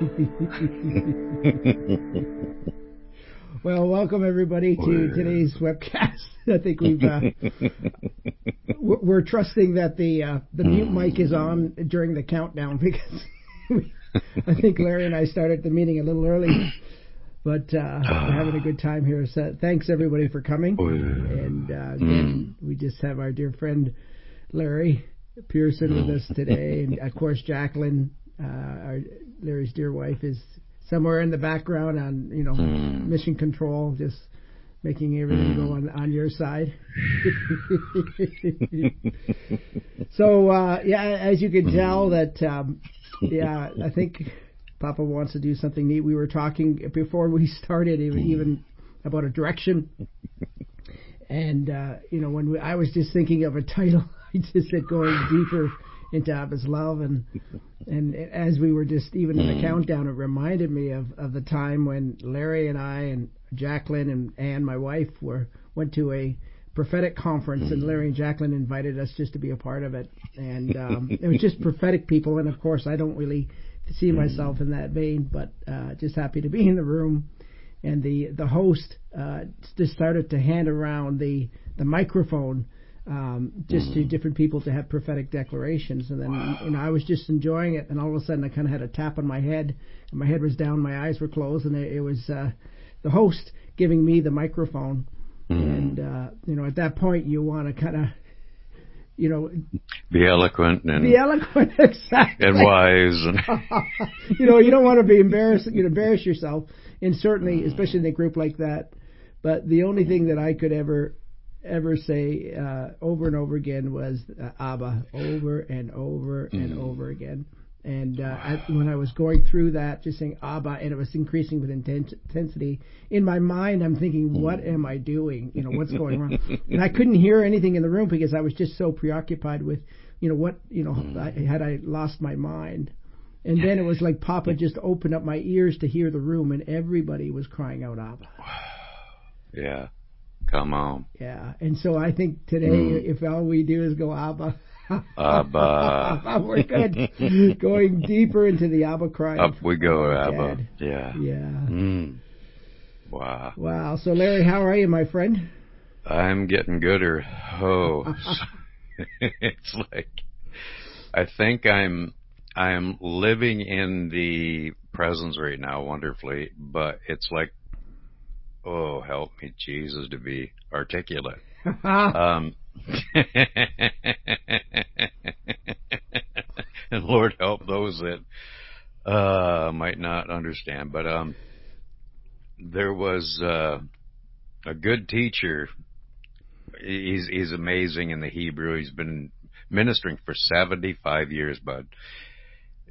well, welcome everybody to today's webcast. I think we've uh, we're trusting that the uh, the mute mic is on during the countdown because I think Larry and I started the meeting a little early, but uh, we're having a good time here. So thanks everybody for coming. And uh, again, we just have our dear friend Larry Pearson with us today, and of course Jacqueline, uh, our Larry's dear wife, is somewhere in the background on you know mission control, just making everything go on on your side. so uh, yeah, as you can tell that um, yeah, I think Papa wants to do something neat. We were talking before we started even, even about a direction, and uh, you know when we, I was just thinking of a title, I just said going deeper into Abba's love, and and as we were just even in the countdown, it reminded me of of the time when Larry and I and Jacqueline and Anne, my wife, were went to a prophetic conference, and Larry and Jacqueline invited us just to be a part of it, and um, it was just prophetic people, and of course, I don't really see myself in that vein, but uh, just happy to be in the room. And the the host uh, just started to hand around the the microphone um, just to different people to have prophetic declarations, and then and I was just enjoying it, and all of a sudden I kind of had a tap on my head, and my head was down, my eyes were closed, and it, it was uh, the host giving me the microphone, and uh, you know at that point you want to kind of you know, be eloquent and be eloquent, exactly, and wise, and you know, you don't want to be embarrassed, you know, embarrass yourself, and certainly, especially in a group like that. But the only thing that I could ever, ever say uh, over and over again was uh, Abba, over and over and over again. And uh, I, when I was going through that, just saying Abba, and it was increasing with inten- intensity, in my mind, I'm thinking, what am I doing? You know, what's going wrong? and I couldn't hear anything in the room because I was just so preoccupied with, you know, what, you know, I, had I lost my mind? And then it was like Papa just opened up my ears to hear the room, and everybody was crying out Abba. yeah, come on, Yeah, and so I think today, if all we do is go Abba. Abba. We're good. Going deeper into the Abba cry. Up we go, Abba. Dad. Yeah. Yeah. Mm. Wow. Wow. So, Larry, how are you, my friend? I'm getting gooder. Oh, it's like I think I'm I'm living in the presence right now wonderfully, but it's like, oh, help me, Jesus, to be articulate. Um, and Lord help those that uh, might not understand. But um, there was uh, a good teacher. He's he's amazing in the Hebrew. He's been ministering for seventy five years, bud.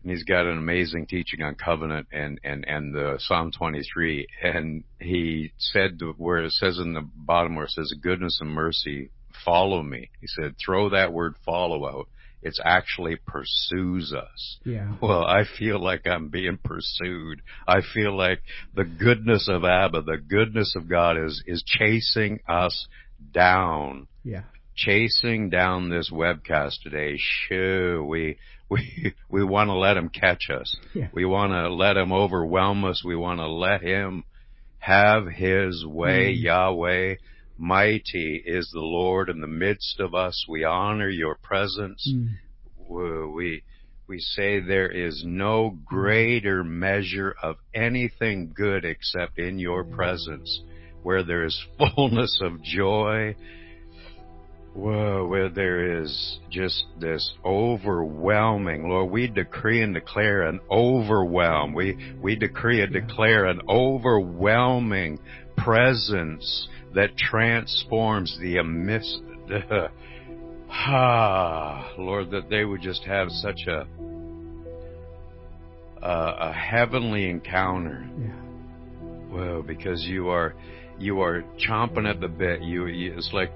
And he's got an amazing teaching on covenant and, and, and the Psalm 23. And he said where it says in the bottom where it says goodness and mercy follow me. He said, throw that word follow out. It's actually pursues us. Yeah. Well, I feel like I'm being pursued. I feel like the goodness of Abba, the goodness of God is, is chasing us down. Yeah. Chasing down this webcast today. Shoo, we, we, we want to let him catch us. Yeah. We want to let him overwhelm us. We want to let him have his way, Mm. Yahweh. Mighty is the Lord in the midst of us. We honor your presence. Mm. We, we say there is no greater measure of anything good except in your presence, where there is fullness of joy. Whoa, where there is just this overwhelming, Lord, we decree and declare an overwhelm. We, we decree and declare an overwhelming presence that transforms the amiss, the, ah, Lord, that they would just have such a, a, a heavenly encounter. Yeah. Well, because you are, you are chomping at the bit. You, you it's like,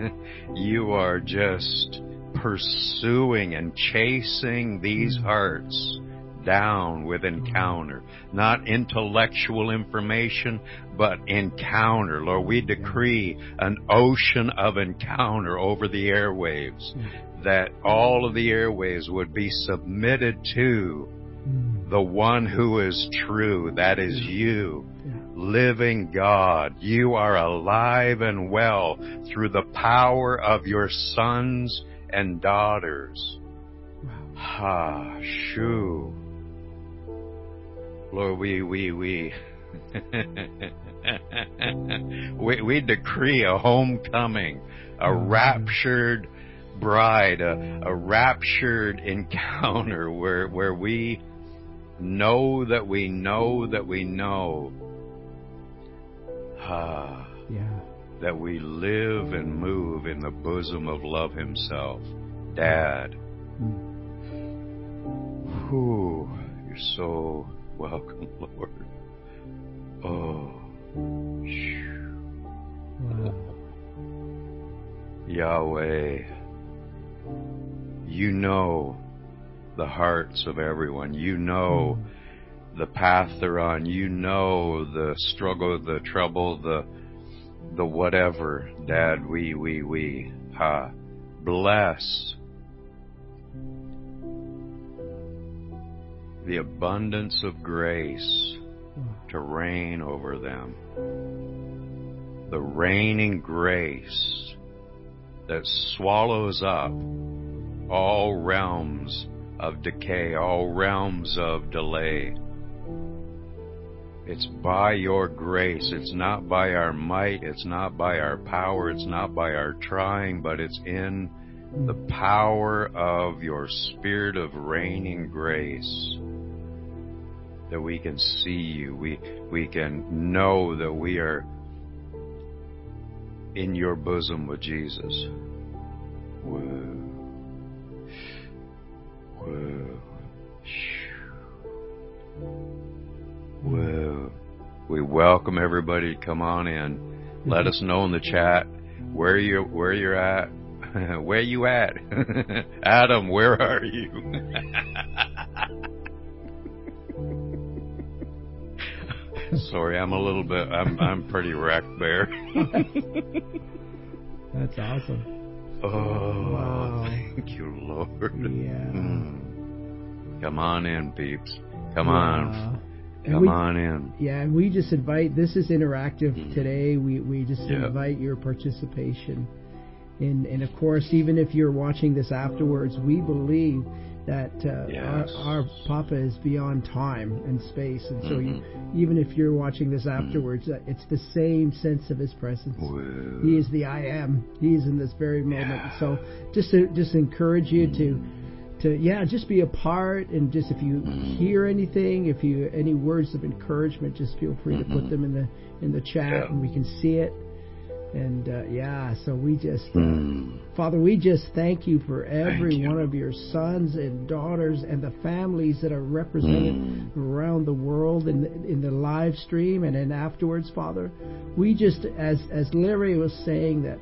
you are just pursuing and chasing these hearts down with encounter. Not intellectual information, but encounter. Lord, we decree an ocean of encounter over the airwaves. That all of the airwaves would be submitted to Mm. the one who is true, that is you. Living God. You are alive and well through the power of your sons and daughters. Ha, shoo. Lord, we, we, we, we, we decree a homecoming, a raptured bride, a, a raptured encounter where, where we know that we know that we know, ah, Yeah. that we live and move in the bosom of love himself. Dad. Mm. Whew, you're so welcome, Lord. Oh. Wow. Yahweh, you know the hearts of everyone. You know the path they're on. You know the struggle, the trouble, the the whatever. Dad, we, we, we. Ha. Bless the abundance of grace to reign over them. The reigning grace that swallows up all realms of decay, all realms of delay. It's by your grace. It's not by our might. It's not by our power. It's not by our trying, but it's in the power of your spirit of reigning grace that we can see you. We, we can know that we are in your bosom with Jesus. Whoa. We welcome everybody to come on in. Let us know in the chat where you where you're at. where you at? Adam, where are you? Sorry, I'm a little bit I'm I'm pretty wrecked there. That's awesome. Oh, Wow. thank you, Lord. Yeah. Mm. Come on in, peeps. Come Yeah. on. And Come we- on in. Yeah, and we just invite. This is interactive Mm. today. We we just Yeah. invite your participation, and and of course, even if you're watching this afterwards, we believe that uh, Yes. our, our Papa is beyond time and space, and so you, Mhm. even if you're watching this afterwards, uh, it's the same sense of His presence. Whoa. He is the I am. He is in this very moment. So just to just encourage you to to yeah, just be a part and just if you hear anything, if you any words of encouragement, just feel free to put Mhm. them in the in the chat Yeah. and we can see it. And uh, yeah, so we just uh, Mm. Father, we just thank you for every you. one of your sons and daughters and the families that are represented Mm. around the world in the, in the live stream and then afterwards, Father. We just, as as Larry was saying, that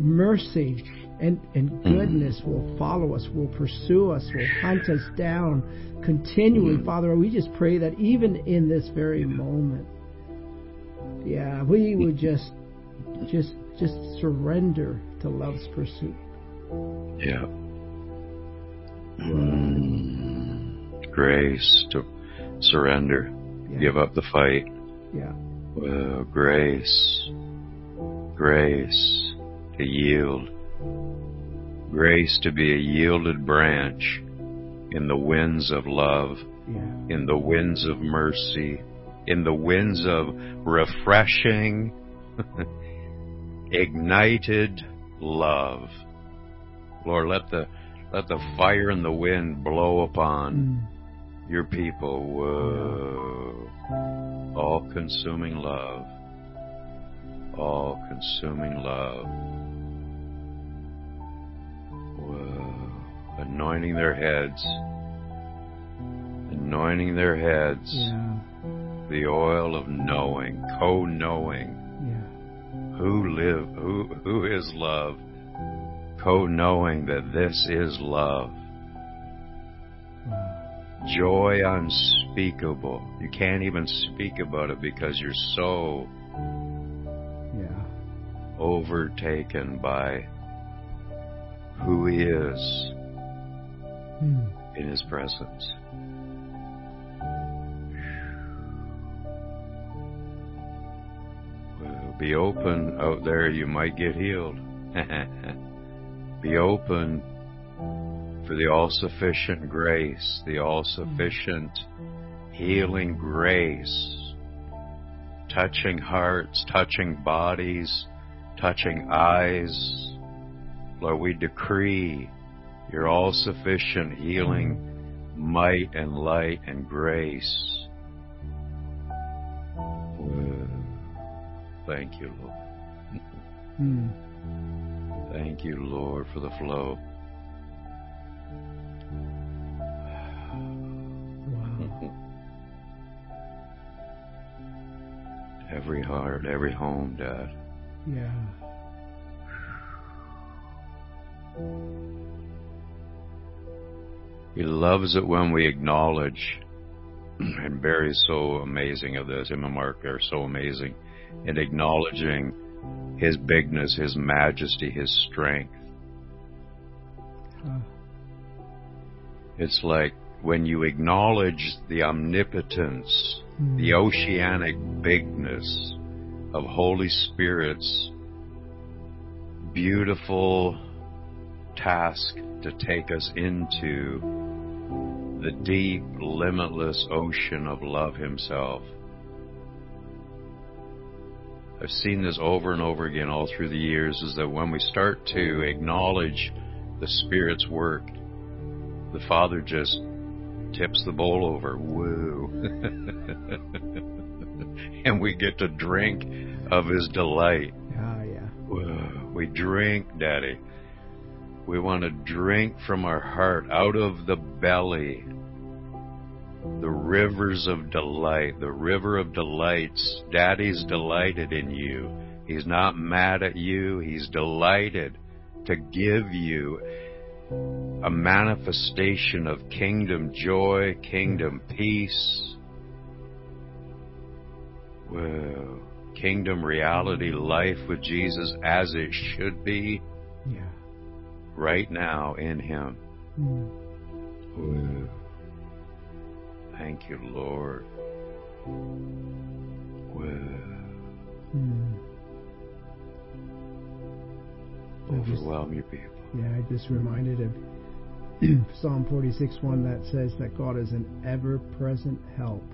mercy and, and goodness will follow us, will pursue us, will hunt us down continually, Mm. Father. We just pray that even in this very moment, yeah, we would just just just surrender to love's pursuit. Yeah. Mm. Grace to surrender. Yeah. Give up the fight. Yeah. Whoa, grace. Grace to yield. Grace to be a yielded branch in the winds of love, Yeah. in the winds of mercy, in the winds of refreshing, ignited love. Lord, let the let the fire and the wind blow upon Mm. your people. Whoa. All consuming love. All consuming love. Anointing their heads. Anointing their heads. Yeah. The oil of knowing, co-knowing Yeah. who live, who, who is love. Co-knowing that this is love. Wow. joy unspeakable. You can't even speak about it because you're so Yeah. overtaken by who He is Hmm. in His presence. Be open out there, you might get healed. be open for the all sufficient grace, the all sufficient healing grace, touching hearts, touching bodies, touching eyes. Lord, we decree your all sufficient healing might and light and grace. Thank you, Lord. Hmm. Thank you, Lord, for the flow. Wow. Every heart, every home, Dad. Yeah. He loves it when we acknowledge, and Barry's so amazing of this, him and Mark are so amazing in acknowledging his bigness, his majesty, his strength. Huh. It's like when you acknowledge the omnipotence, Hmm. the oceanic bigness of Holy Spirit's beautiful task to take us into the deep, limitless ocean of love Himself. I've seen this over and over again all through the years is that when we start to acknowledge the Spirit's work, the Father just tips the bowl over. Woo. and we get to drink of His delight. Yeah, yeah. Whoa. We drink, Daddy. We want to drink from our heart, out of the belly, the rivers of delight, the river of delights. Daddy's delighted in you. He's not mad at you. He's delighted to give you a manifestation of kingdom joy, kingdom peace. Whoa. Kingdom reality, life with Jesus as it should be Yeah. Right now in Him. Hmm. Whoa. Thank you, Lord. Hmm. I just- Overwhelm your people. Yeah, I just reminded of Psalm 46 1 that says that God is an ever present help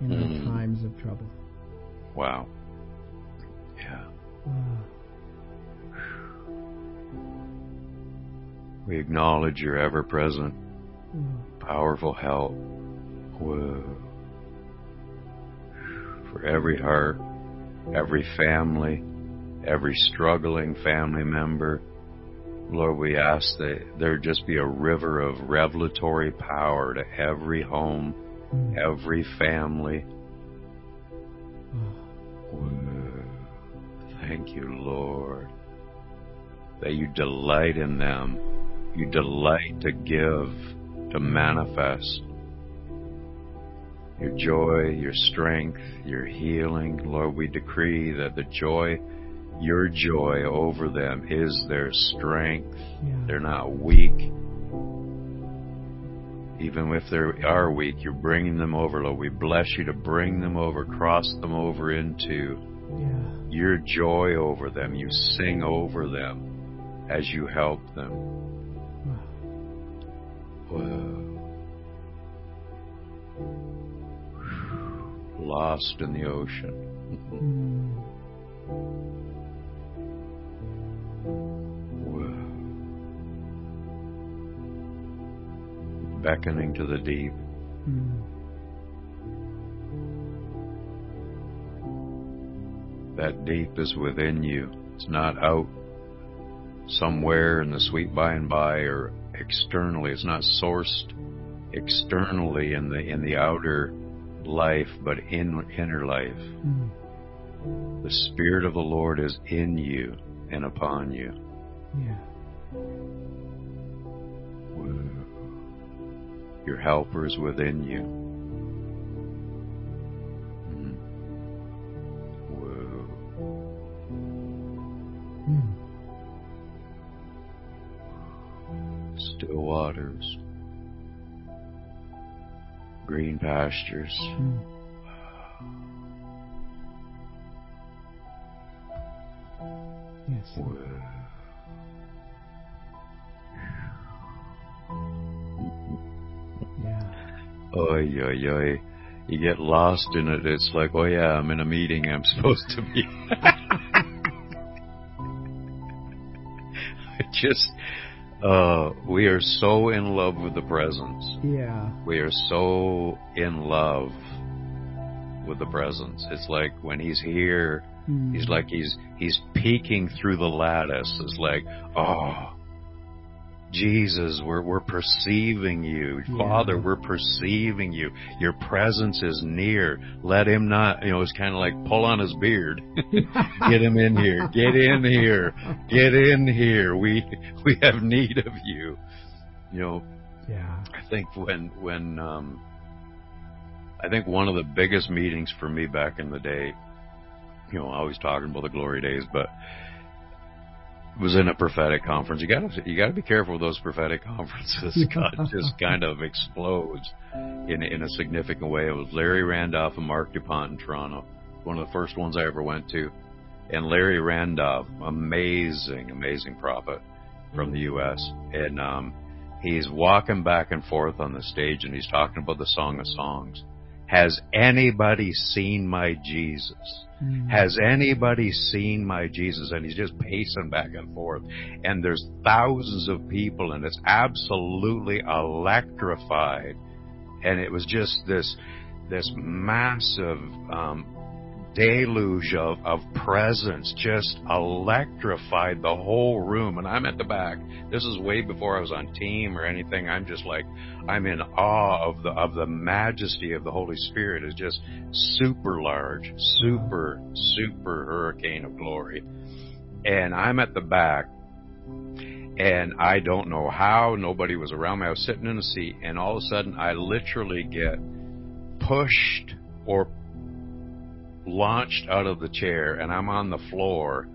in our Mm. times of trouble. Wow. Yeah. Wow. We acknowledge your ever present, powerful help. Whoa. For every heart, every family, every struggling family member, Lord, we ask that there just be a river of revelatory power to every home, Hmm. every family. Whoa. Thank you, Lord, that you delight in them. You delight to give, to manifest your joy, your strength, your healing. Lord, we decree that the joy, your joy over them is their strength. Yeah. They're not weak. Even if they are weak, you're bringing them over, Lord. We bless you to bring them over, cross them over into Yeah. your joy over them. You sing over them as you help them. Wow. Lost in the ocean. Beckoning to the deep. That deep is within you. It's not out somewhere in the sweet by and by or externally. It's not sourced externally in the in the outer life, but in inner life. Hmm. The Spirit of the Lord is in you and upon you. Yeah. Your helper is within you. Pastures. Hmm. Yes. Yeah. Oy, oy, oy. You get lost in it. It's like, oh yeah, I'm in a meeting. I'm supposed to be. I just, uh, we are so in love with the presence. Yeah. We are so in love with the presence. It's like when he's here, Mm. he's like he's he's peeking through the lattice. It's like, oh, Jesus, we're we're perceiving you, Yeah. Father, we're perceiving you. Your presence is near. Let him not, you know, it's kind of like pull on his beard, get him in here, get in here, get in here. We we have need of you. You know, Yeah. I think when when um, I think one of the biggest meetings for me back in the day, you know, always talking about the glory days, but was in a prophetic conference. You got to you got to be careful with those prophetic conferences. God just kind of explodes in in a significant way. It was Larry Randolph and Marc Dupont in Toronto, one of the first ones I ever went to, and Larry Randolph, amazing, amazing prophet from the U.S. and um, he's walking back and forth on the stage and he's talking about the Song of Songs. Has anybody seen my Jesus? Mm. Has anybody seen my Jesus? And he's just pacing back and forth. And there's thousands of people and it's absolutely electrified. And it was just this, this massive, um, deluge of, of presence just electrified the whole room. And I'm at the back. This is way before I was on team or anything. I'm just like, I'm in awe of the, of the majesty of the Holy Spirit is just super large, super, super hurricane of glory. And I'm at the back and I don't know how nobody was around me. I was sitting in a seat and all of a sudden I literally get pushed or launched out of the chair and I'm on the floor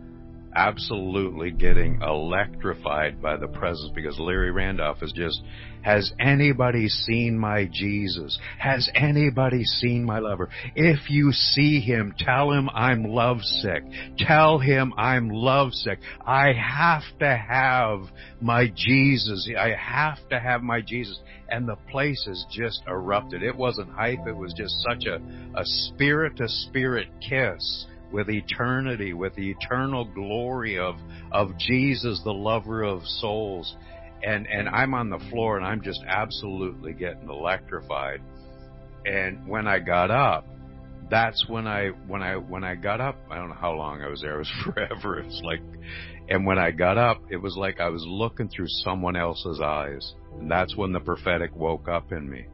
absolutely getting electrified by the presence because Larry Randolph is just, has anybody seen my Jesus? Has anybody seen my lover? If you see him, tell him I'm lovesick. Tell him I'm lovesick. I have to have my Jesus. I have to have my Jesus. And the place has just erupted. It wasn't hype. It was just such a, a spirit to spirit kiss with eternity, with the eternal glory of, of Jesus, the lover of souls. And, and I'm on the floor and I'm just absolutely getting electrified. And when I got up, that's when I, when I, when I got up, I don't know how long I was there. It was forever. It was like, and when I got up, it was like I was looking through someone else's eyes. And that's when the prophetic woke up in me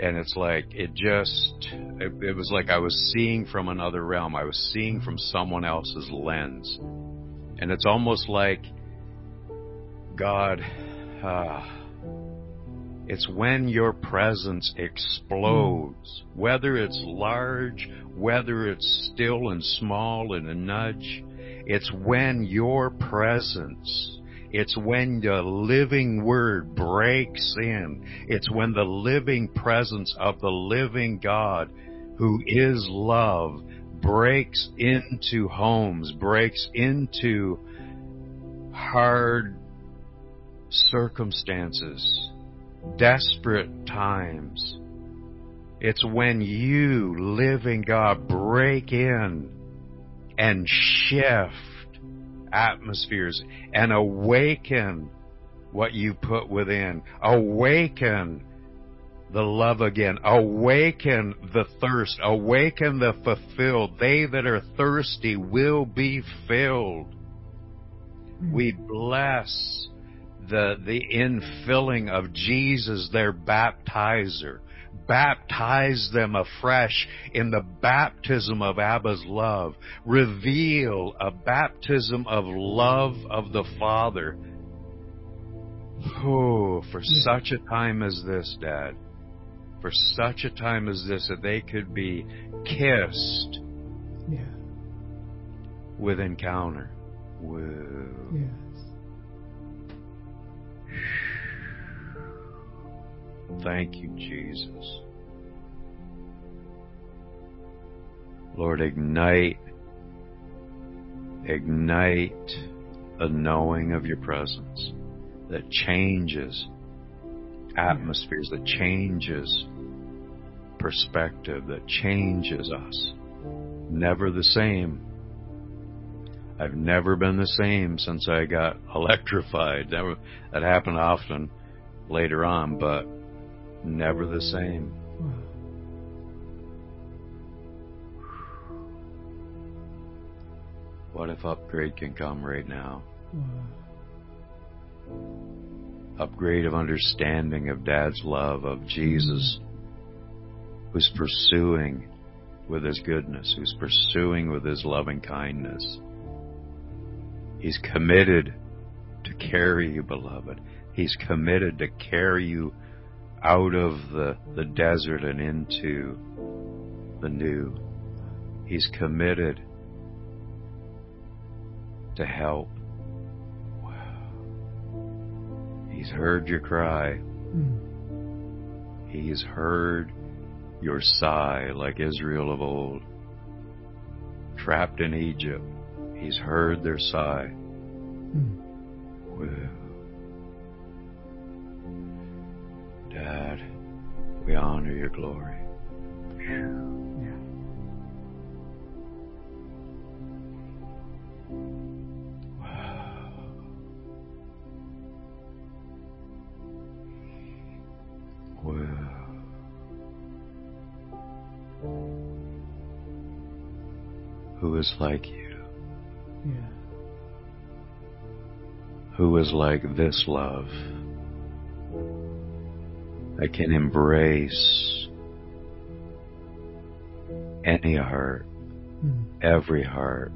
and it's like it just it, it, was like I was seeing from another realm. I was seeing from someone else's lens, and it's almost like God. Uh, it's when your presence explodes, whether it's large, whether it's still and small in a nudge. It's when your presence it's when the living word breaks in. It's when the living presence of the living God, who is love, breaks into homes, breaks into hard circumstances, desperate times. It's when you, living God, break in and shift atmospheres and awaken what you put within. Awaken the love again. Awaken the thirst. Awaken the fulfilled. They that are thirsty will be filled. We bless the, the infilling of Jesus, their baptizer. Baptize them afresh in the baptism of Abba's love. Reveal a baptism of love of the Father. Oh, for such a time as this, Dad. For such a time as this, that they could be kissed Yeah. with encounter. Whoa. Yes. Thank you, Jesus. Lord, ignite ignite a knowing of your presence that changes atmospheres, that changes perspective, that changes us. Never the same. I've never been the same since I got electrified. That, that happened often later on, but never the same. What if upgrade can come right now? Upgrade of understanding of Dad's love, of Jesus, who's pursuing with his goodness, who's pursuing with his loving kindness. He's committed to carry you, beloved. He's committed to carry you out of the, the desert and into the new. He's committed to help. He's heard your cry. He's heard your sigh like Israel of old. Trapped in Egypt, he's heard their sigh. Hmm. Dad, we honor your glory. Who is like you? Yeah. Who is like this love that can embrace any heart, Mm. every heart?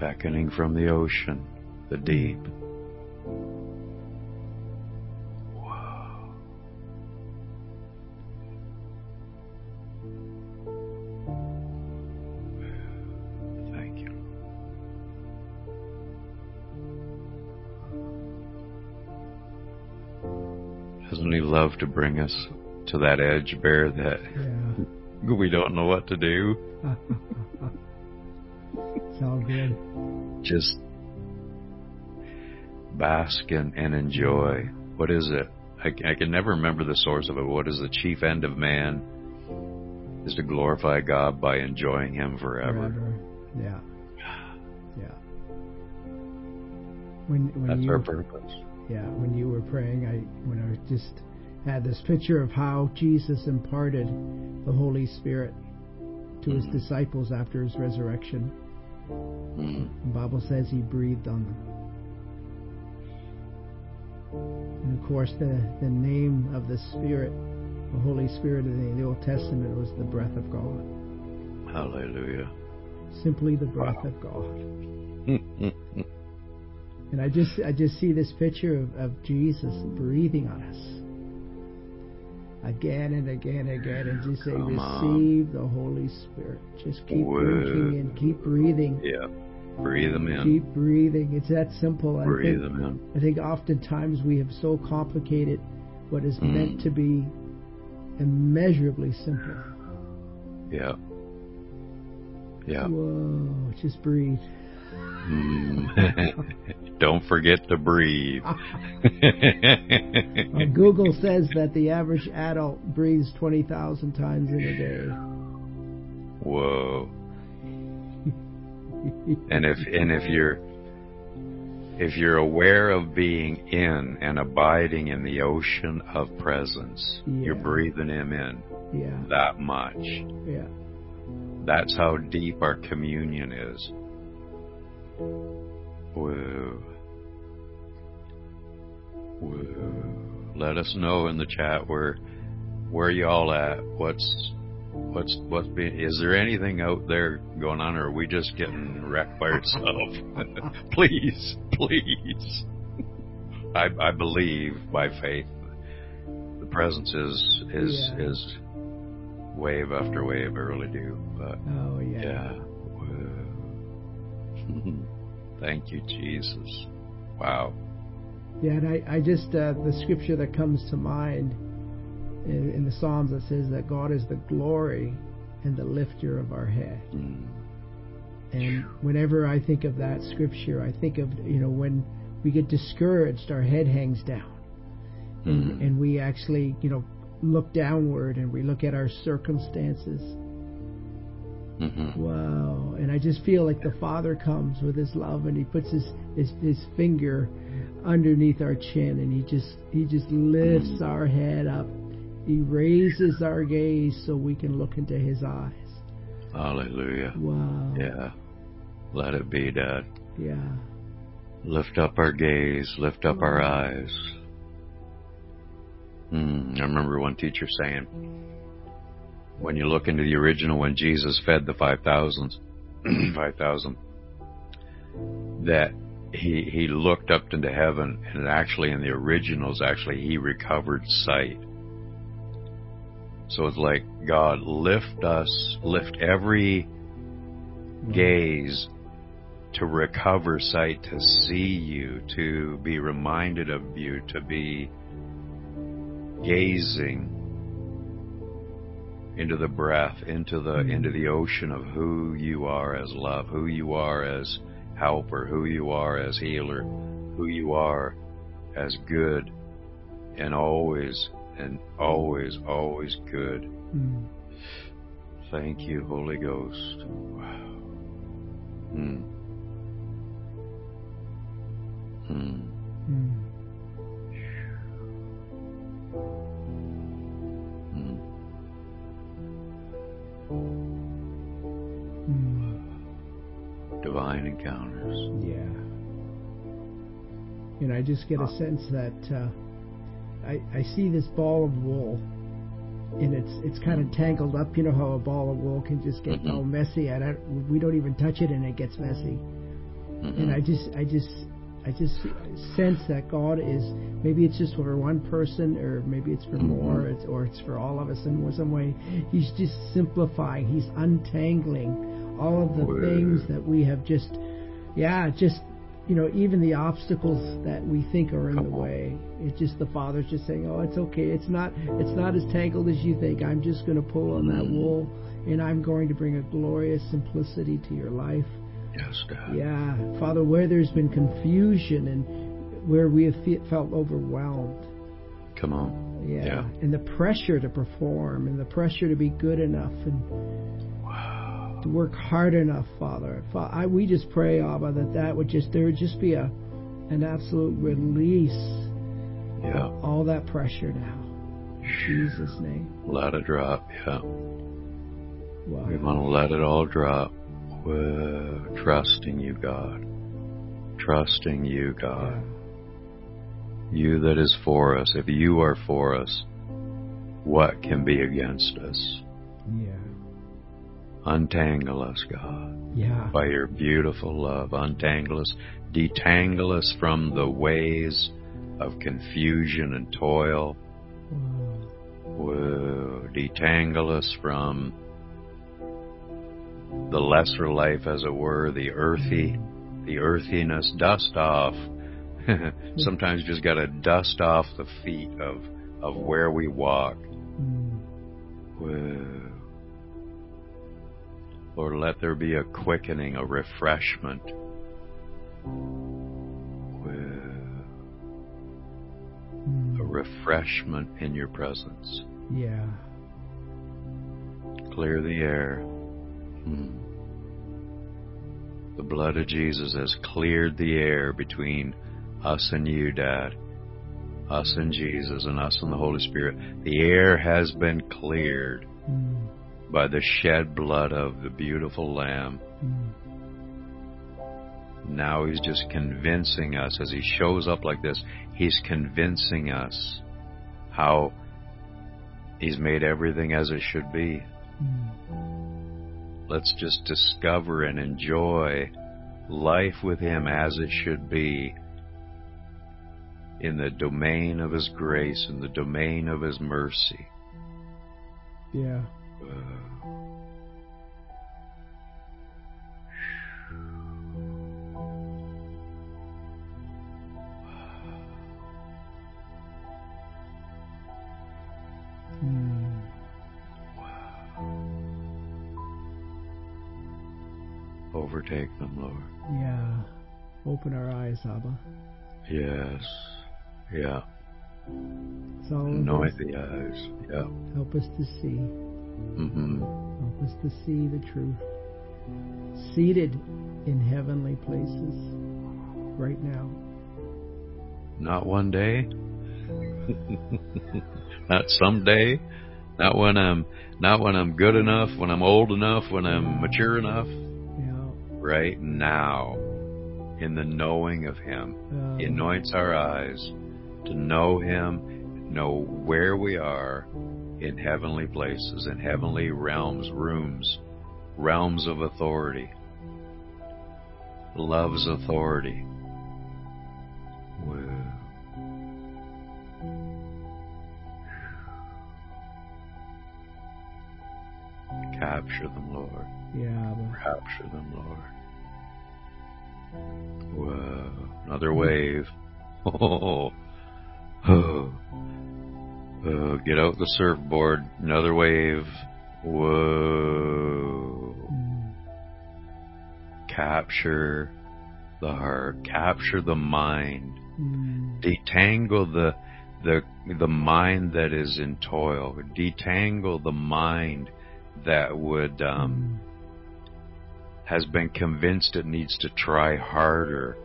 Beckoning from the ocean, the deep. Love to bring us to that edge, Bear, that Yeah. we don't know what to do? it's all good. Just bask and, and enjoy. What is it? I, I can never remember the source of it. What is the chief end of man? Is to glorify God by enjoying Him forever. Forever. Yeah. Yeah. When when That's you our purpose. yeah when you were praying, I when I was just had this picture of how Jesus imparted the Holy Spirit to his Mhm. disciples after his resurrection. Mm. The Bible says he breathed on them. And of course, the, the name of the Spirit, the Holy Spirit in the Old Testament, was the breath of God. Hallelujah. Simply the breath Wow. of God. And I just I just see this picture of, of Jesus breathing on us. Again and again and again and just say, Come on. receive the Holy Spirit. Just keep drinking and keep breathing. yeah. Breathe them in. Keep breathing. It's that simple. I Breathe think, them in. I think oftentimes we have so complicated what is Mm. meant to be immeasurably simple. Yeah. Yeah. Whoa, just breathe. Mm. Don't forget to breathe. Uh, Google says that the average adult breathes 20,000 times in a day. Whoa. And if and if you're if you're aware of being in and abiding in the ocean of presence, you're breathing him in yeah, that much. yeah. That's how deep our communion is. Whoa. Whoa. Let us know in the chat where where y'all at. What's what's what's being is there anything out there going on or are we just getting wrecked by ourselves? please, please. I I believe by faith the presence is is Yeah. is wave after wave, I really do. But Oh, yeah. yeah. Thank you, Jesus. Wow. Yeah, and I, I just, uh, the scripture that comes to mind in, in, the Psalms that says that God is the glory and the lifter of our head. Mm. And whenever I think of that scripture, I think of, you know, when we get discouraged, our head hangs down. And, mm. and we actually, you know, look downward and we look at our circumstances. Mm-hmm. Wow. And I just feel like the Father comes with his love and he puts his, his, his finger underneath our chin and he just he just lifts mm. our head up. He raises our gaze so we can look into his eyes. Hallelujah. Wow. Yeah. Let it be, Dad. Yeah. Lift up our gaze, lift up our eyes. Mm, I remember one teacher saying, when you look into the original when Jesus fed the 5,000, 5,000, that he, he looked up into heaven and actually in the originals, actually he recovered sight. So it's like, God, lift us, lift every gaze to recover sight, to see you, to be reminded of you, to be gazing into the breath, into the mm-hmm. into the ocean of who you are as love, who you are as helper, who you are as healer, who you are as good and always and always always good. Mm. Thank you, Holy Ghost. Wow. Mm. Mm. Mm. Encounters. Yeah. And I just get a sense that uh, I, I see this ball of wool, and it's it's kind of tangled up. You know how a ball of wool can just get mm-hmm. all messy. I don't, we don't even touch it, and it gets messy. Mm-hmm. And I just I just I just sense that God is maybe it's just for one person or maybe it's for mm-hmm. more it's, or it's for all of us in some way. He's just simplifying. He's untangling all of the Word. things that we have just, yeah, just, you know, even the obstacles that we think are in Come the on. way. It's just the Father's just saying, oh, it's okay. It's not, it's not as tangled as you think. I'm just going to pull on that mm. wool and I'm going to bring a glorious simplicity to your life. Yes, Dad. Yeah, Father, where there's been confusion and where we have felt overwhelmed. Come on. Yeah. yeah. And the pressure to perform and the pressure to be good enough and to work hard enough, Father. I, we just pray, Abba, that that would just there would just be a an absolute release. Yeah. all that pressure now. Jesus' name. Let it drop. Yeah. Wow. We want to let it all drop. We're trusting you, God. Trusting you, God. Yeah. You that is for us. If you are for us, what can be against us? Untangle us, God. Yeah. By your beautiful love. Untangle us. Detangle us from the ways of confusion and toil. Whoa. Detangle us from the lesser life, as it were, the earthy, the earthiness. Dust off. Sometimes you just got to dust off the feet of of where we walk. Mm. Whoa. Lord, let there be a quickening, a refreshment. A refreshment in your presence. Yeah. Clear the air. Hmm. The blood of Jesus has cleared the air between us and you, Dad. Us and Jesus, and us and the Holy Spirit. The air has been cleared. Mm by the shed blood of the beautiful Lamb. Mm. Now he's just convincing us as he shows up like this, he's convincing us how he's made everything as it should be. Mm. Let's just discover and enjoy life with him as it should be in the domain of his grace, in the domain of his mercy. Yeah. Hmm. overtake them, Lord. Yeah. Open our eyes, Abba. Yes. Yeah. So anoint the eyes. Yeah. Help us to see. Mm-hmm. Help us to see the truth. Seated in heavenly places right now. Not one day. not someday. Not when I'm not when I'm good enough, when I'm old enough, when I'm mature enough. Yeah. Right now. In the knowing of him. Uh, He anoints our eyes to know him, know where we are in heavenly places, in heavenly realms, rooms, realms of authority. Loves authority. Capture them, Lord. yeah, Abba. Capture them, Lord. Whoa. Another wave. Oh. Oh. Oh. Get out the surfboard. Another wave. Whoa. Mm. Capture the heart. Capture the mind. Mm. Detangle the the the mind that is in toil. Detangle the mind that would um, has been convinced it needs to try harder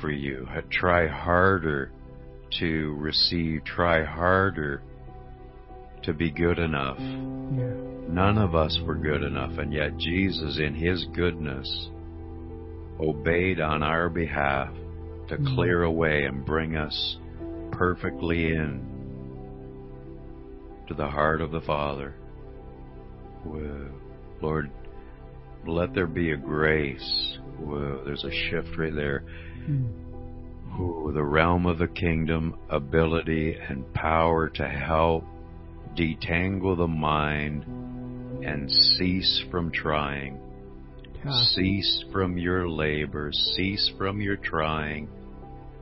for you. Try harder to receive. Try harder to be good enough. Yeah. None of us were good enough, and yet Jesus, in His goodness, obeyed on our behalf to Mm. clear away and bring us perfectly in to the heart of the Father. Whoa. Lord, let there be a grace. Whoa, there's a shift right there. Mm. Ooh, the realm of the kingdom, ability and power to help detangle the mind and cease from trying. Ta. Cease from your labor, cease from your trying,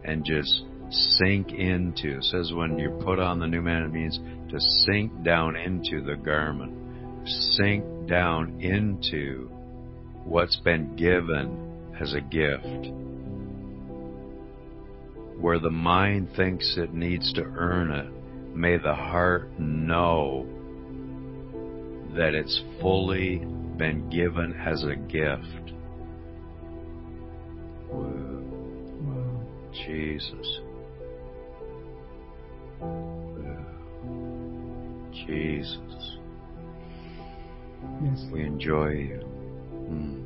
and just sink into. It says when you put on the new man, it means to sink down into the garment, sink down into what's been given as a gift. Where the mind thinks it needs to earn it, may the heart know that it's fully been given as a gift. Wow. Jesus. Jesus. Yes. We enjoy you. Mm.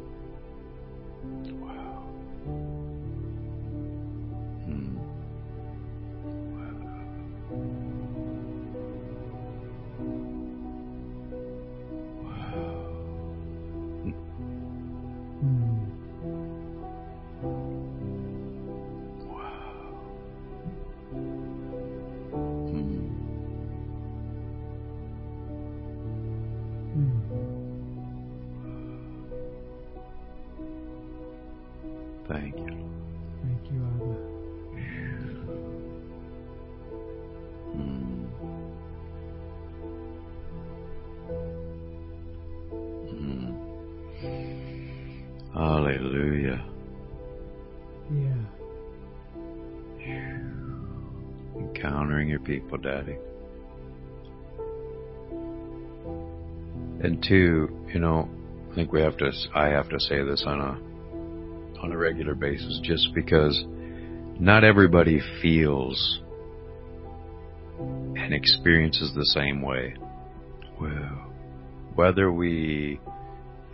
People, Daddy. And two, you know, I think we have to, I have to say this on a, on a regular basis just because not everybody feels and experiences the same way. Well, whether we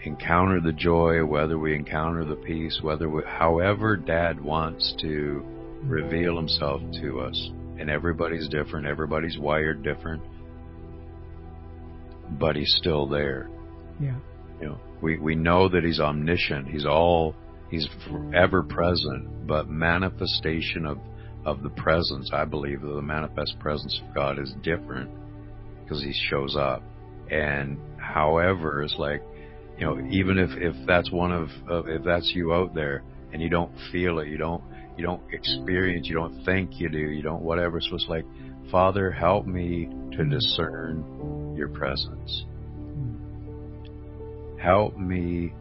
encounter the joy, whether we encounter the peace, whether we, however dad wants to reveal himself to us. And everybody's different, everybody's wired different, but he's still there. Yeah. You know, we, we know that he's omniscient, he's all, he's ever present, but manifestation of, of the presence, I believe that the manifest presence of God is different because he shows up. And however, it's like, you know, even if, if that's one of, of, if that's you out there and you don't feel it, you don't, you don't experience, you don't think you do, you don't whatever. So it's like, Father, help me to discern your presence. Help me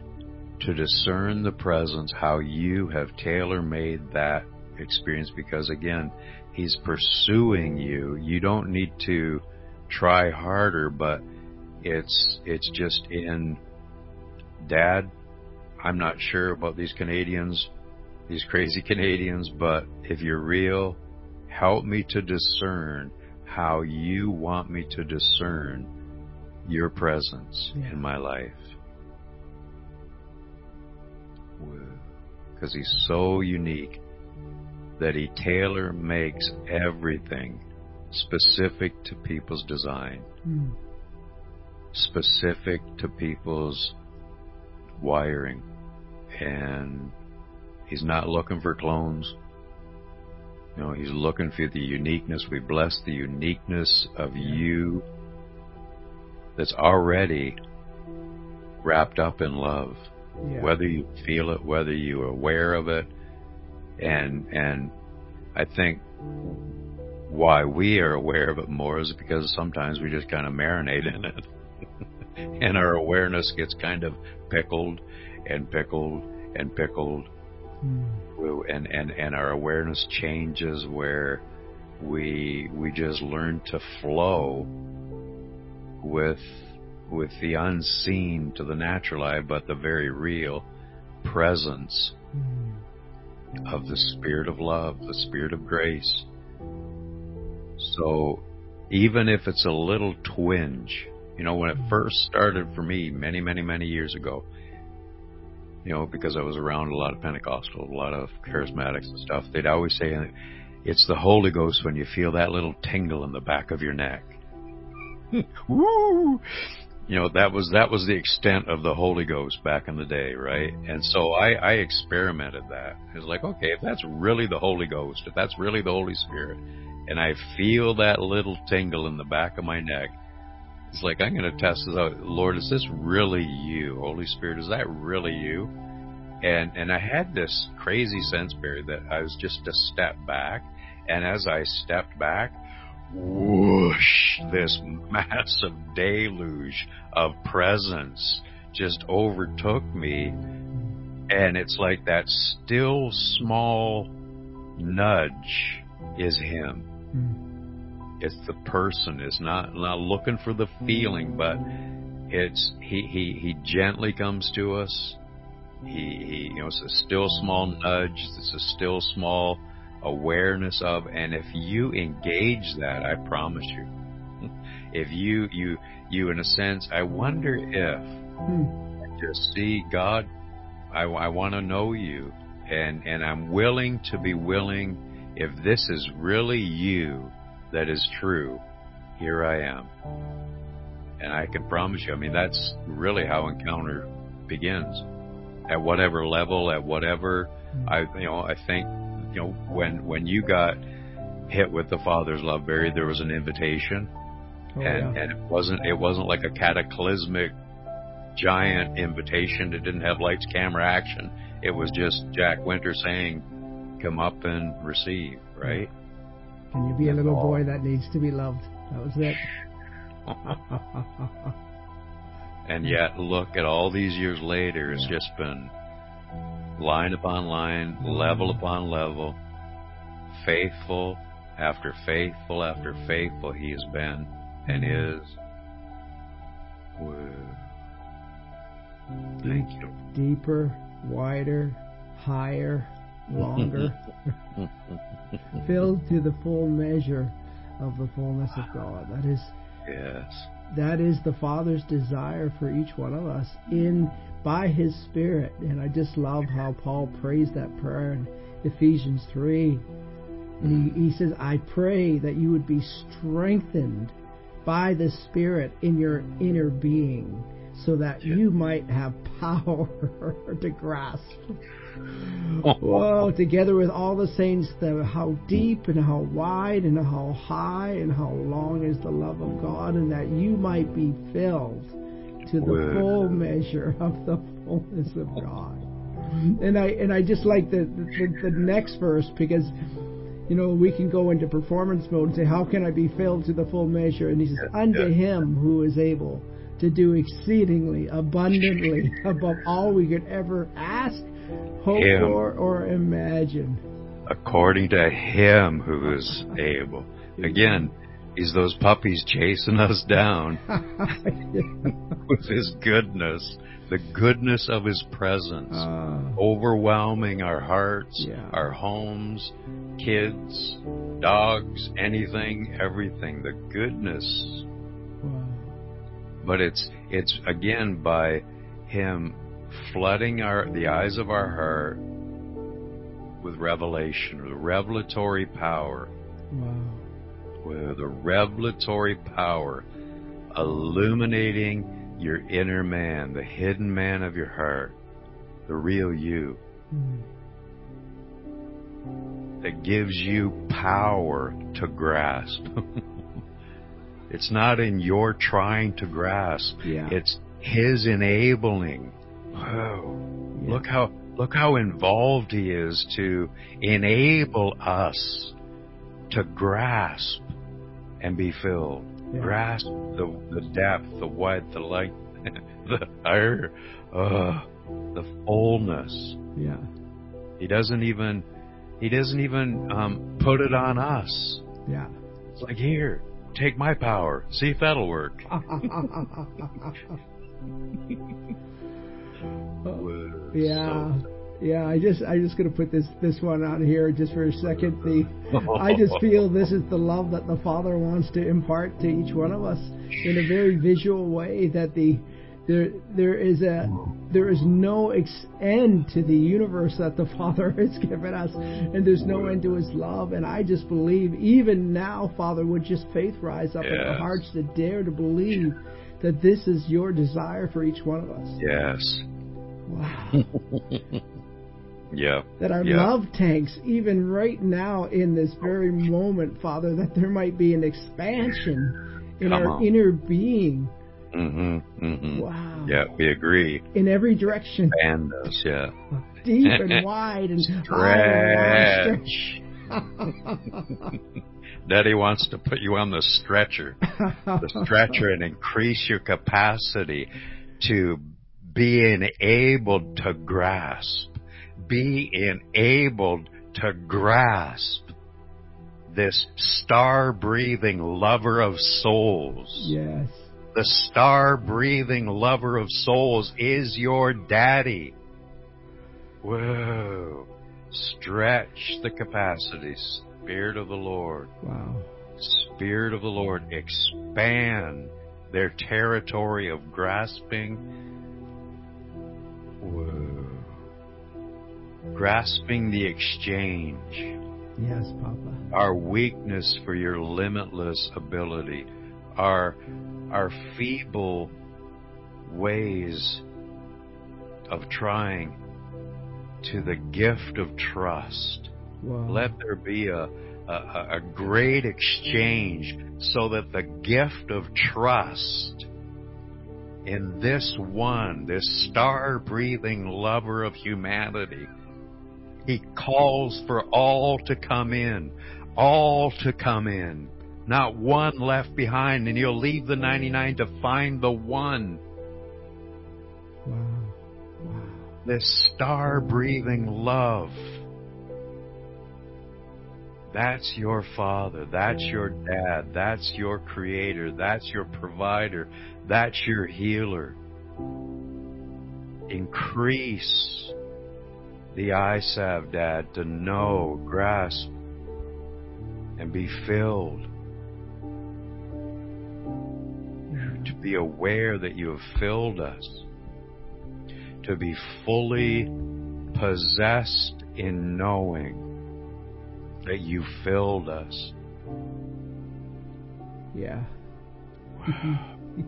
to discern the presence, how you have tailor made that experience because again, he's pursuing you. You don't need to try harder, but it's it's just in dad, I'm not sure about these Canadians, these crazy Canadians, but if you're real, help me to discern how you want me to discern your presence yeah. in my life. Because he's so unique that he tailor makes everything specific to people's design, mm. specific to people's wiring. And he's not looking for clones. You know, he's looking for the uniqueness. We bless the uniqueness of you that's already wrapped up in love. Yeah. Whether you feel it, whether you're aware of it, and and I think why we are aware of it more is because sometimes we just kind of marinate in it. and our awareness gets kind of pickled and pickled and pickled. Mm. And, and, and our awareness changes where we, we just learn to flow with, with the unseen to the natural eye, but the very real presence mm. of the Spirit of love, the Spirit of grace. So even if it's a little twinge, you know, when it first started for me many, many, many years ago, you know, because I was around a lot of Pentecostal, a lot of charismatics and stuff, they'd always say, it's the Holy Ghost when you feel that little tingle in the back of your neck. Woo! You know, that was, that was the extent of the Holy Ghost back in the day, right? And so I, I experimented that. It's like, okay, if that's really the Holy Ghost, if that's really the Holy Spirit, and I feel that little tingle in the back of my neck, it's like, I'm going to test this out. Lord, is this really you? Holy Spirit, is that really you? And, and I had this crazy sense, Barry, that I was just a step back. And as I stepped back, whoosh, this massive deluge of presence just overtook me. And it's like that still small nudge is Him. Mm. It's the person. It's not not looking for the feeling, but it's he he he gently comes to us. He, he you know it's a still small nudge. It's a still small awareness of, and if you engage that, I promise you, if you you you in a sense, I wonder if hmm. just see God. I, I want to know you, and and I'm willing to be willing. If this is really you, that is true, here I am. And I can promise you, I mean, that's really how encounter begins. At whatever level, at whatever, hmm. I, you know, I think, you know, when, when you got hit with the Father's love, Barry, there was an invitation. Oh, and, yeah. and it wasn't, it wasn't like a cataclysmic giant invitation. It didn't have lights, camera, action. It was just Jack Winter saying, come up and receive, hmm. right? Can you be a little boy that needs to be loved? That was it. and yet, look at all these years later, it's just been line upon line, level mm-hmm. upon level, faithful after faithful after faithful he has been and mm-hmm. is. Thank you. Deeper, wider, higher, longer, filled to the full measure of the fullness of God. That is yes. That is the Father's desire for each one of us in by His Spirit. And I just love how Paul prays that prayer in Ephesians three. And he, he says, I pray that you would be strengthened by the Spirit in your inner being so that you might have power to grasp Whoa, together with all the saints, the, how deep and how wide and how high and how long is the love of God, and that you might be filled to the full measure of the fullness of God. And I and I just like the, the the next verse because you know we can go into performance mode and say, how can I be filled to the full measure? And he says, unto Him who is able to do exceedingly abundantly above all we could ever ask, hope Him. for, or imagine. according to him who is able. Again, he's those puppies chasing us down with his goodness, the goodness of his presence, Uh, overwhelming our hearts, Yeah. our homes, kids, dogs, anything, everything, the goodness. wow. But it's it's again by him flooding our the eyes of our heart with revelation, with revelatory power. Wow. with a revelatory power illuminating your inner man, the hidden man of your heart, the real you, Mm. that gives you power to grasp. it's not in your trying to grasp, Yeah. it's his enabling. Whoa. Yeah. Look how look how involved he is to enable us to grasp and be filled. Yeah. Grasp the the depth, the width, the length, the higher, uh, the fullness. Yeah. He doesn't even he doesn't even um, put it on us. Yeah. It's like here, take my power. See if that'll work. Yeah. so- Yeah, I just I just gonna put this this one on here just for a second. The I just feel this is the love that the Father wants to impart to each one of us in a very visual way. That the there there is a there is no ex- end to the universe that the Father has given us, and there's no end to His love. And I just believe even now, Father, would just faith rise up in our hearts to dare to believe that this is Your desire for each one of us. Yes. Wow. Yeah. that our Yeah. love tanks, even right now in this very moment, Father, that there might be an expansion in Come our on. inner being. Mm-hmm. Mm-hmm. Wow. Yeah, we agree. In every direction, And us, yeah. deep and wide and stretch. Daddy wants to put you on the stretcher, the stretcher, and increase your capacity to be able to grasp, be enabled to grasp this star breathing lover of souls. yes. The star breathing lover of souls is your daddy. Whoa. Stretch the capacity, Spirit of the Lord. Wow. Spirit of the Lord, expand their territory of grasping. Whoa. Grasping the exchange. Yes, Papa. Our weakness for your limitless ability. Our, our feeble ways of trying to the gift of trust. Wow. Let there be a, a, a great exchange so that the gift of trust in this one, this star breathing lover of humanity, he calls for all to come in, all to come in, not one left behind, and he'll leave the 99 to find the one. wow. Wow. this star breathing love. That's your father. That's your dad. That's your creator. That's your provider. That's your healer. Increase the ISAV, Dad, to know, grasp, and be filled. To be aware that you have filled us to be fully possessed in knowing that you filled us. Yeah.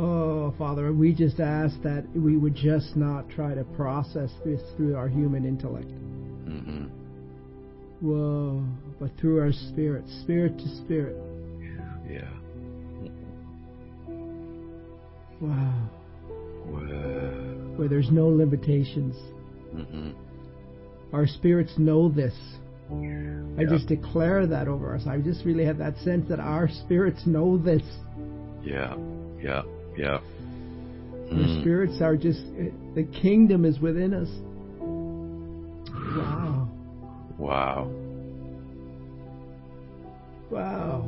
Oh, Father, we just ask that we would just not try to process this through our human intellect. Mhm. Whoa, but through our spirit, spirit to spirit. Yeah. Wow. Where there's no limitations. Mhm. Our spirits know this. I Yeah. just declare that over us. I just really have that sense that our spirits know this. Yeah, yeah, yeah. The Mm. spirits are just, the kingdom is within us. Wow. Wow. Wow.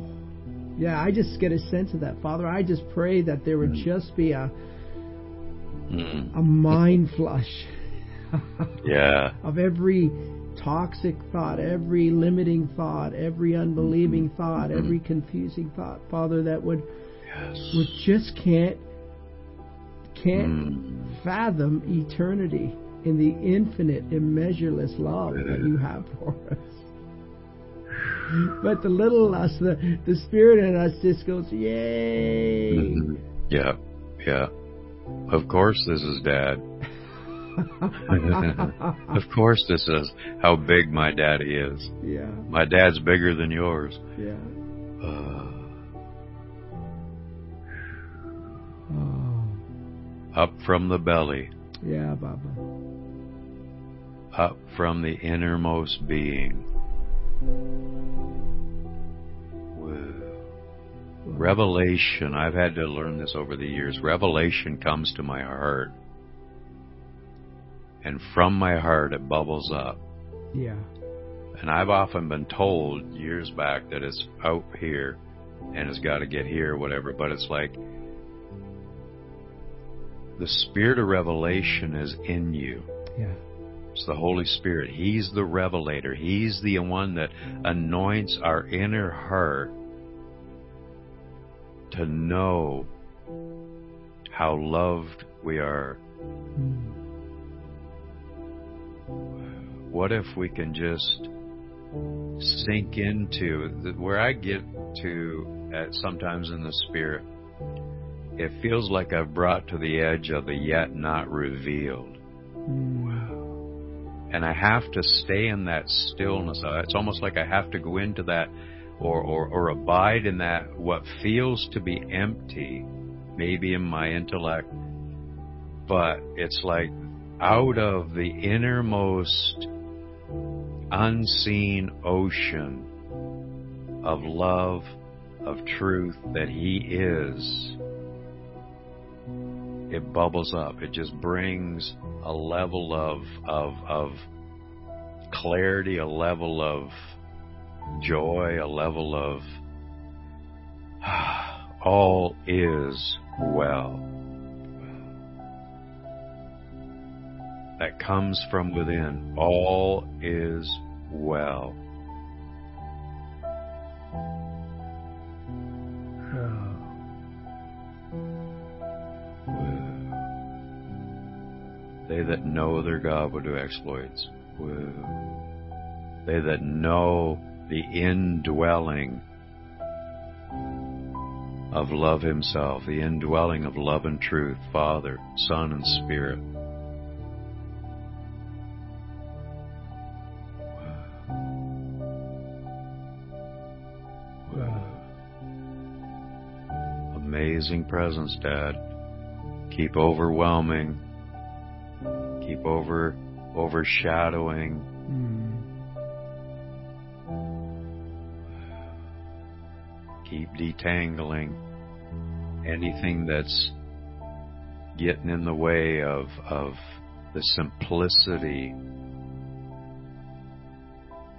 Yeah, I just get a sense of that. Father, I just pray that there would just be a, Mm. a mind flush Yeah. of every toxic thought, every limiting thought, every unbelieving thought, every confusing thought, Father, that would Yes. would just can't can't Mm. fathom eternity in the infinite, immeasureless love that you have for us. But the little us, the, the spirit in us just goes, yay! Mhm. Yeah. Yeah. Of course this is dad. of course this is how big my daddy is. yeah, My dad's bigger than yours. yeah. Uh, Oh, up from the belly, yeah, Baba. up from the innermost being. Revelation, I've had to learn this over the years. Revelation comes to my heart. And from my heart it bubbles up. Yeah, And I've often been told years back that it's out here and it's got to get here, whatever. But it's like the spirit of revelation is in you. yeah, It's the Holy Spirit. He's the revelator. He's the one that anoints our inner heart to know how loved we are. Mm. What if we can just sink into the, where I get to at sometimes in the spirit? It feels like I've brought to the edge of the yet not revealed. Mm. and I have to stay in that stillness. Uh, It's almost like I have to go into that or, or, or abide in that what feels to be empty, maybe in my intellect, but it's like out of the innermost unseen ocean of love, of truth that He is, it bubbles up. It just brings a level of of of clarity, a level of joy, a level of all is well. That comes from within. All is well. They that know their God will do exploits. They that know the indwelling of love himself, the indwelling of love and truth, Father, Son, and Spirit. Amazing presence, Dad. Keep overwhelming. Keep over overshadowing. mm. Keep detangling anything that's getting in the way of of the simplicity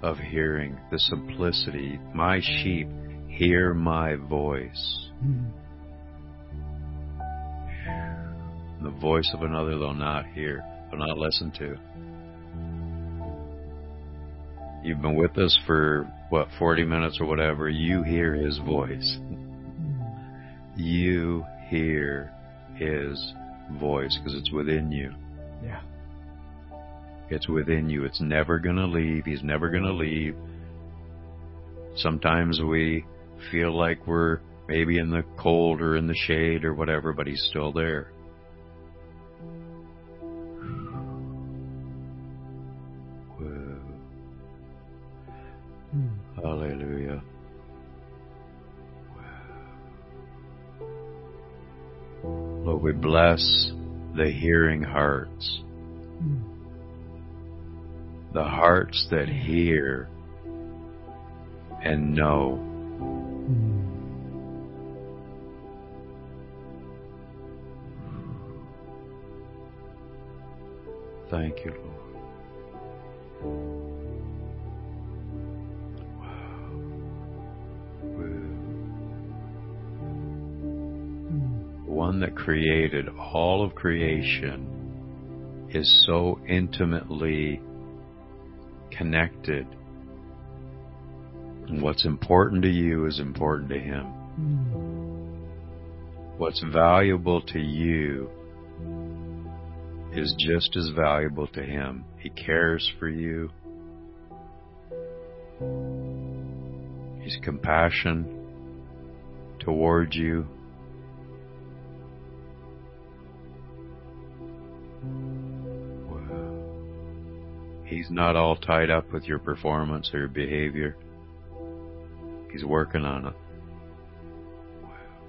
of hearing, the simplicity. My sheep hear my voice. Mm. The voice of another they'll not hear, they'll not listen to. You've been with us for, what, 40 minutes or whatever. You hear his voice. You hear his voice because it's within you. Yeah. It's within you. It's never going to leave. He's never going to leave. Sometimes we feel like we're maybe in the cold or in the shade or whatever, but he's still there. Hallelujah. Lord, we bless the hearing hearts. The hearts that hear and know. Mm. Thank you, Lord. That created all of creation is so intimately connected. And what's important to you is important to him. Hmm. What's valuable to you is just as valuable to him. He cares for you. His compassion towards you. Not all tied up with your performance or your behavior. He's working on it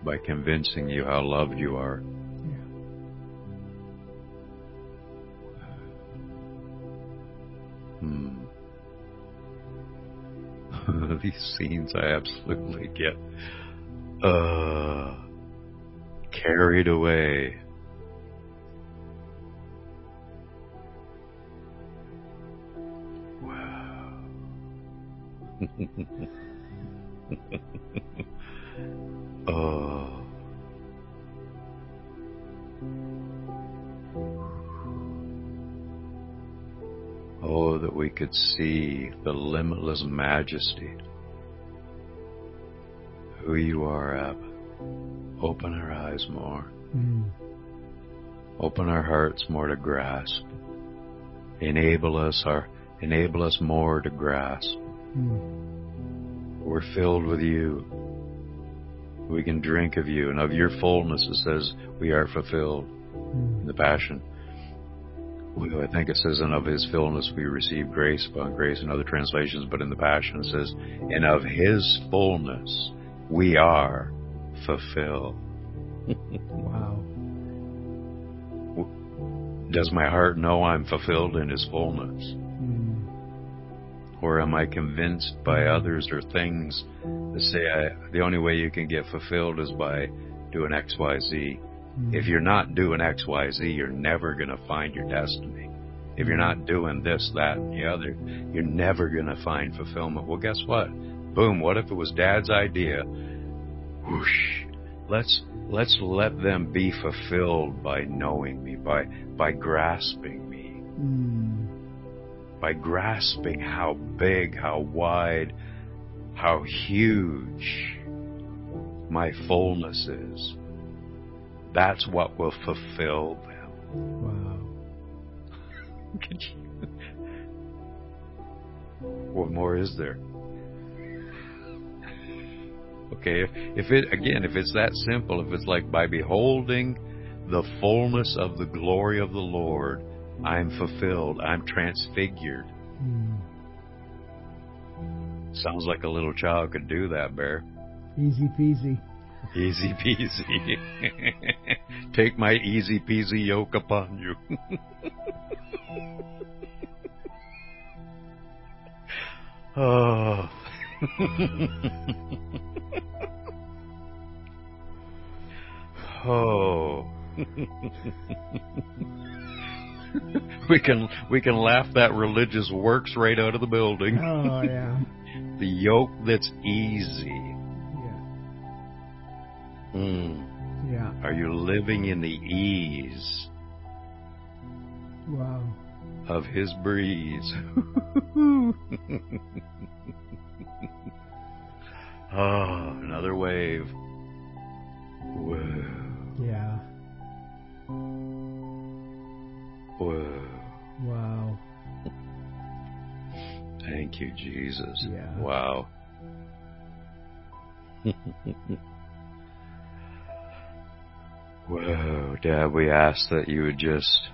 by convincing you how loved you are. Hmm. These scenes I absolutely get uh, carried away. Oh. Oh, that we could see the limitless majesty. Who you are, Abba. Open our eyes more. Mm. Open our hearts more to grasp. Enable us our enable us more to grasp. Mm. We're filled with you. We can drink of you and of your fullness it says we are fulfilled in Mm. the passion. I think it says, and of his fullness we receive grace upon grace in other translations, but in the Passion it says, and of his fullness we are fulfilled. Wow. Does my heart know I'm fulfilled in his fullness? Or am I convinced by others or things that say I, the only way you can get fulfilled is by doing X, Y, Z? Mm. If you're not doing X, Y, Z, you're never going to find your destiny. If you're not doing this, that, and the other, you're never going to find fulfillment. Well, guess what? Boom. What if it was dad's idea? Whoosh. Let's, let's let them be fulfilled by knowing me, by, by grasping me, Mm. By grasping how big, how wide, how huge my fullness is. That's what will fulfill them. Wow. What more is there? Okay, if it again, if it's that simple, if it's like by beholding the fullness of the glory of the Lord, I'm fulfilled, I'm transfigured. Mm. Sounds like a little child could do that, Bear. Easy peasy. Easy peasy. Take my easy peasy yoke upon you. oh. oh. we can we can laugh that religious works right out of the building. Oh yeah. The yoke that's easy. Yeah. Mm. Yeah. Are you living in the ease Wow. of his breeze? oh, another wave. Whoa, whoa. Wow. Thank you, Jesus. Yeah. Wow. Whoa, Dad, we ask that you would just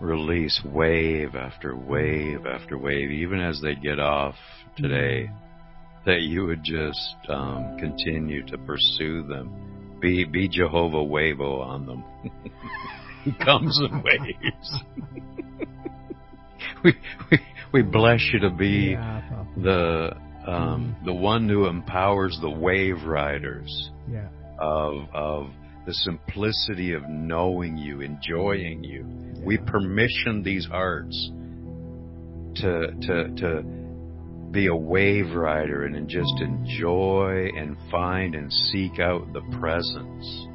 release wave after wave after wave, even as they get off today, that you would just um, continue to pursue them. Be be Jehovah Wavo on them. he comes in waves. we, we we bless you to be Yeah, the um, the one who empowers the wave riders Yeah. of of the simplicity of knowing you, enjoying you. We permission these hearts to to to be a wave rider and just enjoy and find and seek out the presence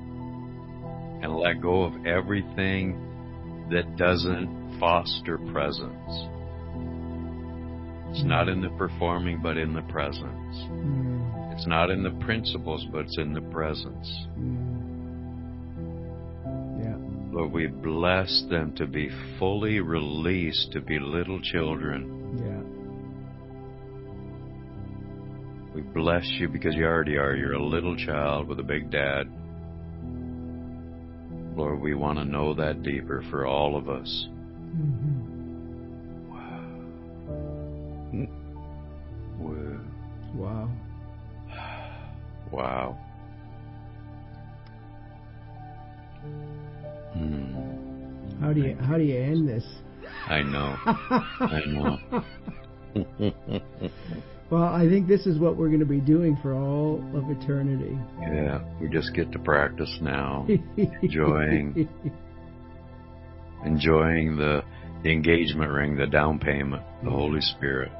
and let go of everything that doesn't foster presence. It's not in the performing, but in the presence. Mm. It's not in the principles, but it's in the presence. Mm. Yeah. Lord, we bless them to be fully released, to be little children. Yeah. We bless you because you already are. You're a little child with a big dad. Lord, we want to know that deeper for all of us. hmm Wow. Wow. Wow. Hmm. How do you how do you end this? I know. I know. Well, I think this is what we're going to be doing for all of eternity. yeah, we just get to practice now. Enjoying. Enjoying the, the engagement ring, the down payment, the Holy Spirit,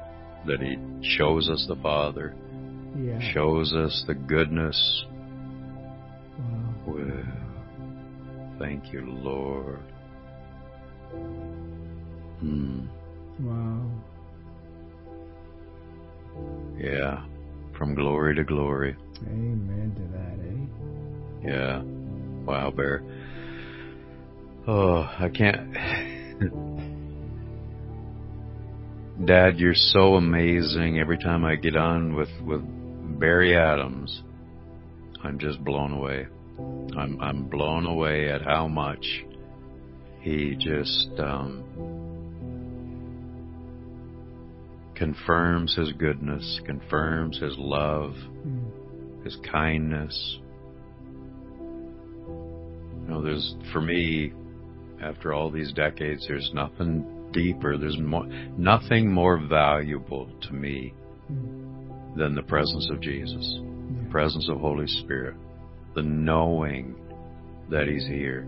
that He shows us the Father, yeah. shows us the goodness. Wow. Well, thank you, Lord. Hmm. Wow. Yeah. From glory to glory. Amen to that, eh? Yeah. Wow, Bear. Oh, I can't. Dad, you're so amazing. Every time I get on with with Barry Adams, I'm just blown away. I'm I'm blown away at how much he just um, confirms his goodness, confirms his love, Mm. his kindness. You know, there's for me, after all these decades, there's nothing deeper. There's more, nothing more valuable to me Mm. than the presence of Jesus, the presence of Holy Spirit, the knowing that He's here,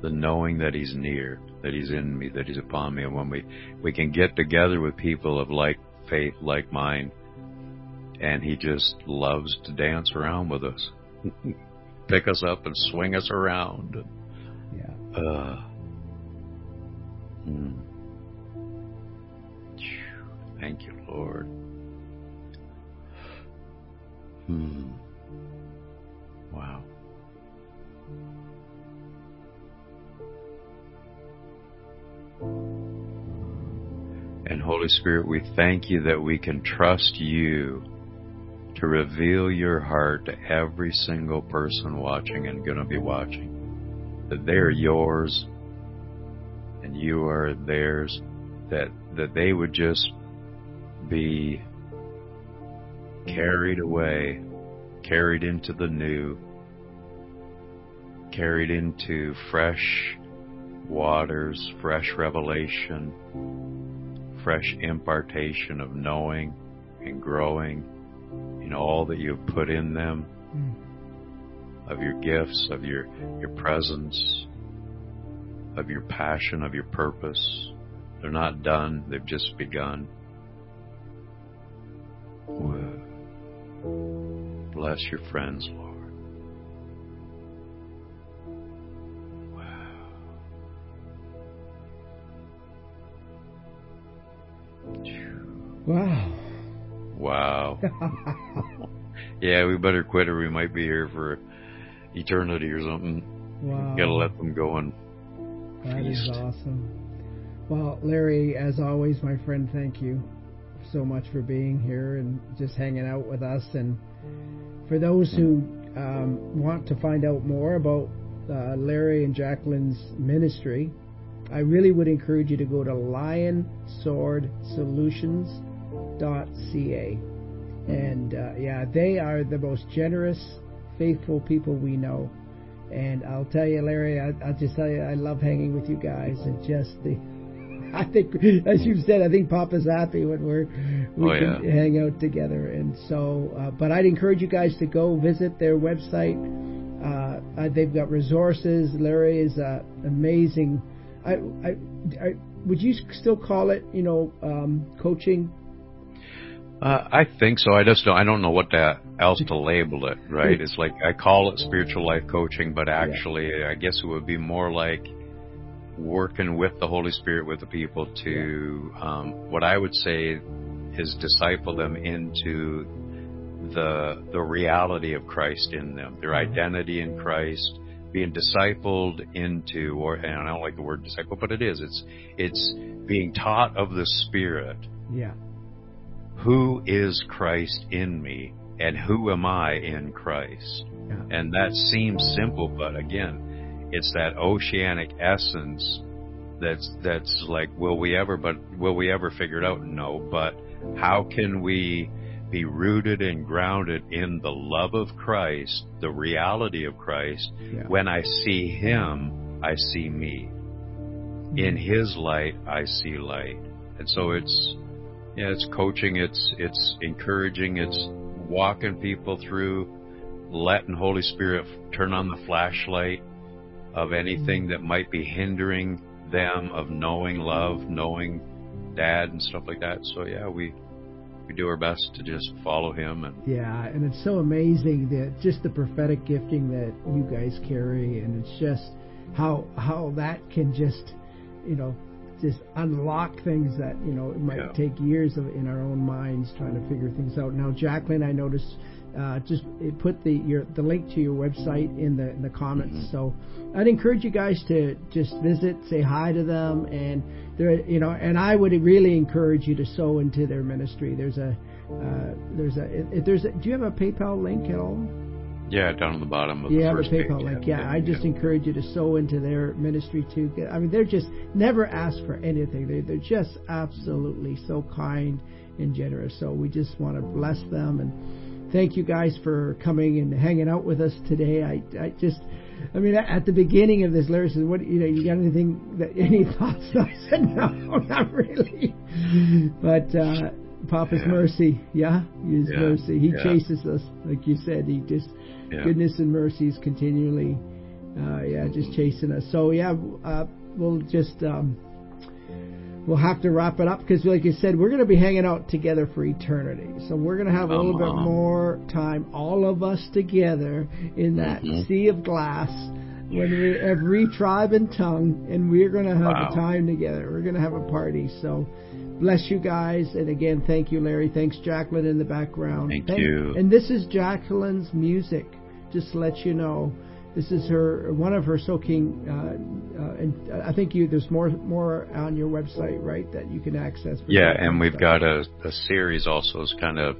the knowing that He's near, that He's in me, that He's upon me, and when we we can get together with people of like faith, like mind, and He just loves to dance around with us, pick us up and swing us around. Yeah. Uh, hmm. Thank you, Lord. Hmm. And Holy Spirit, we thank you that we can trust you to reveal your heart to every single person watching and going to be watching. That they are yours and you are theirs. That, that they would just be carried away, carried into the new, carried into fresh waters, fresh revelation, fresh impartation of knowing and growing in all that you've put in them, Mm. of your gifts, of your, your presence, of your passion, of your purpose. They're not done, they've just begun. Bless your friends, Lord. Wow. Wow. yeah, we better quit or we might be here for eternity or something. wow. Gotta let them go and That is feast. awesome. Well, Larry, as always, my friend, thank you so much for being here and just hanging out with us. And for those who um, want to find out more about uh, Larry and Jacqueline's ministry, I really would encourage you to go to lionswordsolutions.ca. And uh, yeah, they are the most generous, faithful people we know. And I'll tell you, Larry, I, I'll just tell you, I love hanging with you guys and just the. I think, as you've said, I think Papa's happy when we're we Oh, can yeah. hang out together. And so, uh, but I'd encourage you guys to go visit their website Uh, uh, they've got resources. Larry is uh, amazing. I, I, I, would you still call it, you know, um, coaching? Uh, I think so. I just don't. I don't know what that else to label it. Right? It's like I call it spiritual life coaching, but actually, yeah. I guess it would be more like working with the Holy Spirit with the people to um, what I would say is disciple them into the the reality of Christ in them, their mm-hmm. identity in Christ, being discipled into, or and I don't like the word disciple, but it is. It's it's being taught of the Spirit. Yeah. Who is Christ in me, and who am I in Christ? Yeah. And that seems simple, but again, it's that oceanic essence that's that's like, will we ever? But will we ever figure it out? No. But how can we? be rooted and grounded in the love of Christ, the reality of Christ. Yeah. When I see Him, I see me. In His light, I see light. And so it's, yeah, it's coaching, it's, it's encouraging, it's walking people through, letting Holy Spirit turn on the flashlight of anything mm-hmm. that might be hindering them of knowing love, knowing dad and stuff like that. So yeah, we, we do our best to just follow him and yeah and it's so amazing that just the prophetic gifting that you guys carry and it's just how how that can just you know just unlock things that you know it might yeah. take years of in our own minds trying to figure things out now jacqueline i noticed uh, just put the your the link to your website in the in the comments. Mm-hmm. So I'd encourage you guys to just visit, say hi to them, and there you know, and I would really encourage you to sow into their ministry. There's a uh, there's a there's a, do you have a PayPal link at all? Yeah, down on the bottom of yeah, the first PayPal page. link. Yeah, yeah I just yeah. encourage you to sow into their ministry too. I mean, they're just never ask for anything. They they're just absolutely so kind and generous. So we just want to bless them and thank you guys for coming and hanging out with us today. I, I just, I mean, at the beginning of this, Larry said, "What you know, you got anything that any thoughts?" I said, "No, not really." But uh, Papa's yeah. mercy, yeah, His mercy. He chases us, like you said. He just goodness and mercy is continually, uh, yeah, just chasing us. So yeah, uh, we'll just. Um, we'll have to wrap it up because, like you said, we're going to be hanging out together for eternity. So we're going to have a little uh-huh. bit more time, all of us together in that mm-hmm. sea of glass. When we every tribe and tongue, and we're going to have wow. a time together. We're going to have a party. So, bless you guys, and again, thank you, Larry. Thanks, Jacqueline, in the background. Thank, thank you. And this is Jacqueline's music. Just to let you know. This is her one of her soaking, uh, uh, and I think you there's more more on your website, right, that you can access. Yeah, and we've got a, a series also. It's kind of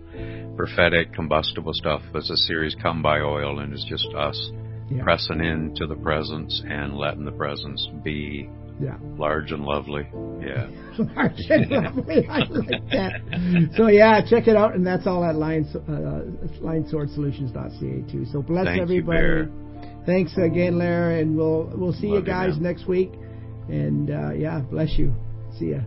prophetic, combustible stuff. It's a series, Come by Oil, and it's just us yeah. pressing into the presence and letting the presence be yeah. Large and lovely. Yeah. Large and lovely. I like that. So yeah, check it out, and that's all at line, uh, lineswordsolutions.ca too. So bless Thank everybody. You, Thanks again, Larry, and we'll we'll see Love you guys you, next week. And uh, yeah, bless you. See ya.